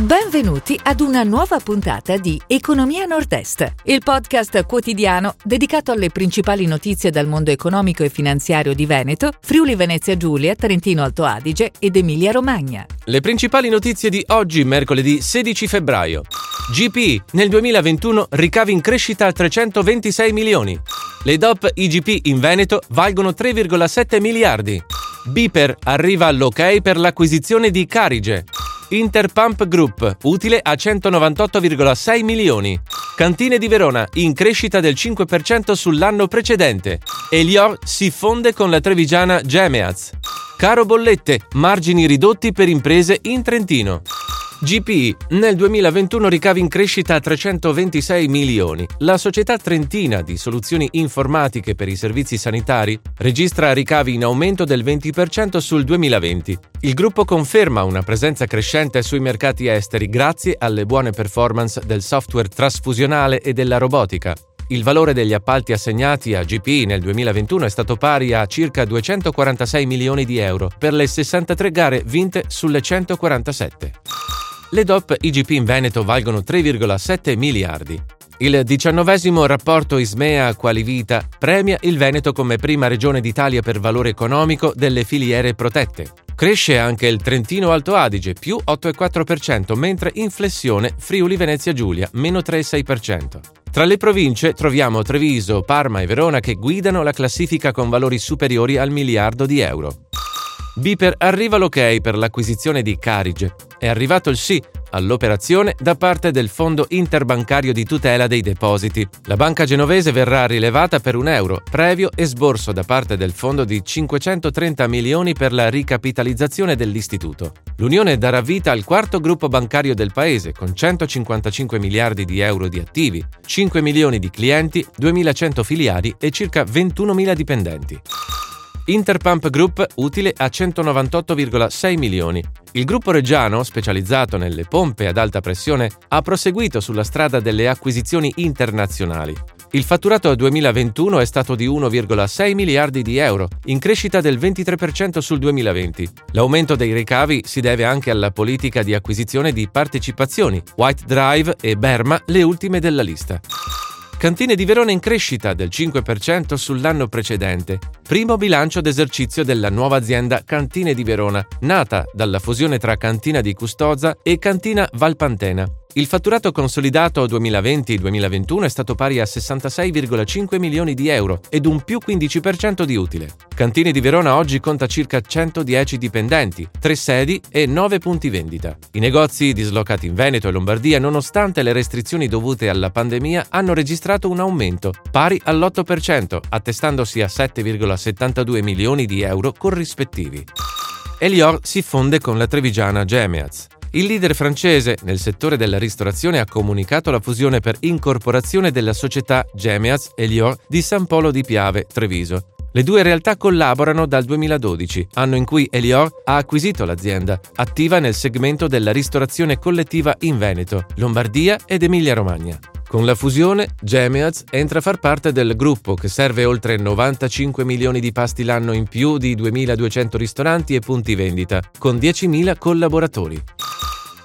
Benvenuti ad una nuova puntata di Economia Nord-Est, il podcast quotidiano dedicato alle principali notizie dal mondo economico e finanziario di Veneto, Friuli Venezia Giulia, Trentino Alto Adige ed Emilia Romagna. Le principali notizie di oggi, mercoledì 16 febbraio. GP nel 2021 ricavi in crescita a 326 milioni. Le DOP IGP in Veneto valgono 3,7 miliardi. Biper arriva all'ok per l'acquisizione di Carige. Interpump Group, utile a 198,6 milioni. Cantine di Verona, in crescita del 5% sull'anno precedente. Elior si fonde con la trevigiana Gemeaz. Caro bollette, margini ridotti per imprese in Trentino. GPI nel 2021 ricavi in crescita a 326 milioni. La società trentina di soluzioni informatiche per i servizi sanitari registra ricavi in aumento del 20% sul 2020. Il gruppo conferma una presenza crescente sui mercati esteri grazie alle buone performance del software trasfusionale e della robotica. Il valore degli appalti assegnati a GPI nel 2021 è stato pari a circa 246 milioni di euro per le 63 gare vinte sulle 147. Le DOP IGP in Veneto valgono 3,7 miliardi. Il diciannovesimo rapporto Ismea Qualivita premia il Veneto come prima regione d'Italia per valore economico delle filiere protette. Cresce anche il Trentino Alto Adige, più 8,4%, mentre in flessione Friuli Venezia Giulia, meno 3,6%. Tra le province troviamo Treviso, Parma e Verona che guidano la classifica con valori superiori al miliardo di euro. Biper arriva l'ok per l'acquisizione di Carige. È arrivato il sì all'operazione da parte del Fondo Interbancario di Tutela dei Depositi. La banca genovese verrà rilevata per un euro, previo esborso da parte del fondo di 530 milioni per la ricapitalizzazione dell'istituto. L'Unione darà vita al quarto gruppo bancario del paese, con 155 miliardi di euro di attivi, 5 milioni di clienti, 2100 filiali e circa 21.000 dipendenti. Interpump Group utile a 198,6 milioni. Il gruppo reggiano, specializzato nelle pompe ad alta pressione, ha proseguito sulla strada delle acquisizioni internazionali. Il fatturato 2021 è stato di 1,6 miliardi di euro, in crescita del 23% sul 2020. L'aumento dei ricavi si deve anche alla politica di acquisizione di partecipazioni, White Drive e Berma, le ultime della lista. Cantine di Verona in crescita del 5% sull'anno precedente. Primo bilancio d'esercizio della nuova azienda Cantine di Verona, nata dalla fusione tra Cantina di Custoza e Cantina Valpantena. Il fatturato consolidato 2020-2021 è stato pari a 66,5 milioni di euro ed un più 15% di utile. Cantine di Verona oggi conta circa 110 dipendenti, 3 sedi e 9 punti vendita. I negozi dislocati in Veneto e Lombardia, nonostante le restrizioni dovute alla pandemia, hanno registrato un aumento pari all'8%, attestandosi a 7,72 milioni di euro corrispettivi. Elior si fonde con la trevigiana Gemeaz. Il leader francese nel settore della ristorazione ha comunicato la fusione per incorporazione della società Gemeaz Elior di San Polo di Piave, Treviso. Le due realtà collaborano dal 2012, anno in cui Elior ha acquisito l'azienda, attiva nel segmento della ristorazione collettiva in Veneto, Lombardia ed Emilia-Romagna. Con la fusione, Gemeaz entra a far parte del gruppo che serve oltre 95 milioni di pasti l'anno in più di 2.200 ristoranti e punti vendita, con 10.000 collaboratori.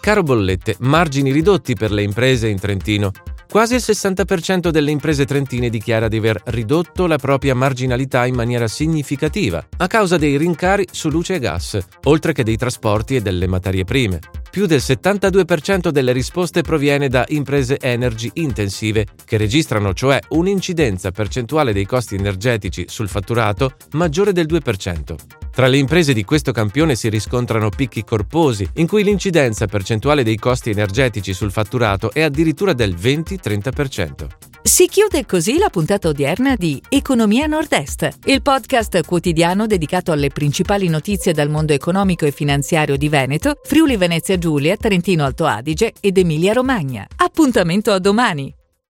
Caro bollette, margini ridotti per le imprese in Trentino. Quasi il 60% delle imprese trentine dichiara di aver ridotto la propria marginalità in maniera significativa a causa dei rincari su luce e gas, oltre che dei trasporti e delle materie prime. Più del 72% delle risposte proviene da imprese energy intensive, che registrano cioè un'incidenza percentuale dei costi energetici sul fatturato maggiore del 2%. Tra le imprese di questo campione si riscontrano picchi corposi, in cui l'incidenza percentuale dei costi energetici sul fatturato è addirittura del 20-30%. Si chiude così la puntata odierna di Economia Nord-Est, il podcast quotidiano dedicato alle principali notizie dal mondo economico e finanziario di Veneto, Friuli Venezia Giulia, Trentino Alto Adige ed Emilia Romagna. Appuntamento a domani!